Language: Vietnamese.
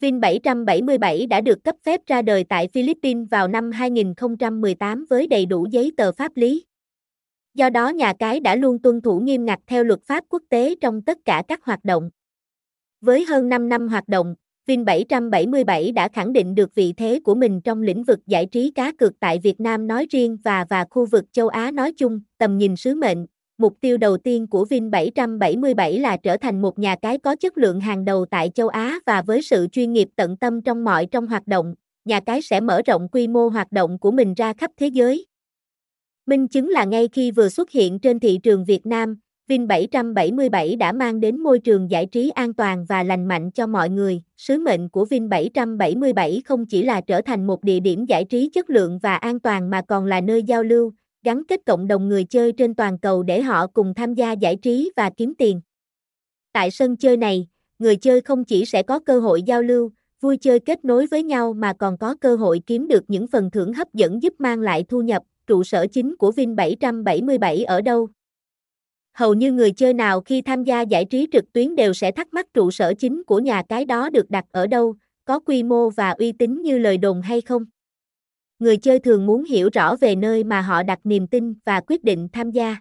Vin 777 đã được cấp phép ra đời tại Philippines vào năm 2018 với đầy đủ giấy tờ pháp lý. Do đó nhà cái đã luôn tuân thủ nghiêm ngặt theo luật pháp quốc tế trong tất cả các hoạt động. Với hơn 5 năm hoạt động, Vin 777 đã khẳng định được vị thế của mình trong lĩnh vực giải trí cá cược tại Việt Nam nói riêng và và khu vực châu Á nói chung, tầm nhìn sứ mệnh. Mục tiêu đầu tiên của Vin 777 là trở thành một nhà cái có chất lượng hàng đầu tại châu Á và với sự chuyên nghiệp tận tâm trong mọi trong hoạt động, nhà cái sẽ mở rộng quy mô hoạt động của mình ra khắp thế giới. Minh chứng là ngay khi vừa xuất hiện trên thị trường Việt Nam, Vin 777 đã mang đến môi trường giải trí an toàn và lành mạnh cho mọi người. Sứ mệnh của Vin 777 không chỉ là trở thành một địa điểm giải trí chất lượng và an toàn mà còn là nơi giao lưu, gắn kết cộng đồng người chơi trên toàn cầu để họ cùng tham gia giải trí và kiếm tiền. Tại sân chơi này, người chơi không chỉ sẽ có cơ hội giao lưu, vui chơi kết nối với nhau mà còn có cơ hội kiếm được những phần thưởng hấp dẫn giúp mang lại thu nhập. Trụ sở chính của Vin 777 ở đâu? Hầu như người chơi nào khi tham gia giải trí trực tuyến đều sẽ thắc mắc trụ sở chính của nhà cái đó được đặt ở đâu, có quy mô và uy tín như lời đồn hay không. Người chơi thường muốn hiểu rõ về nơi mà họ đặt niềm tin và quyết định tham gia.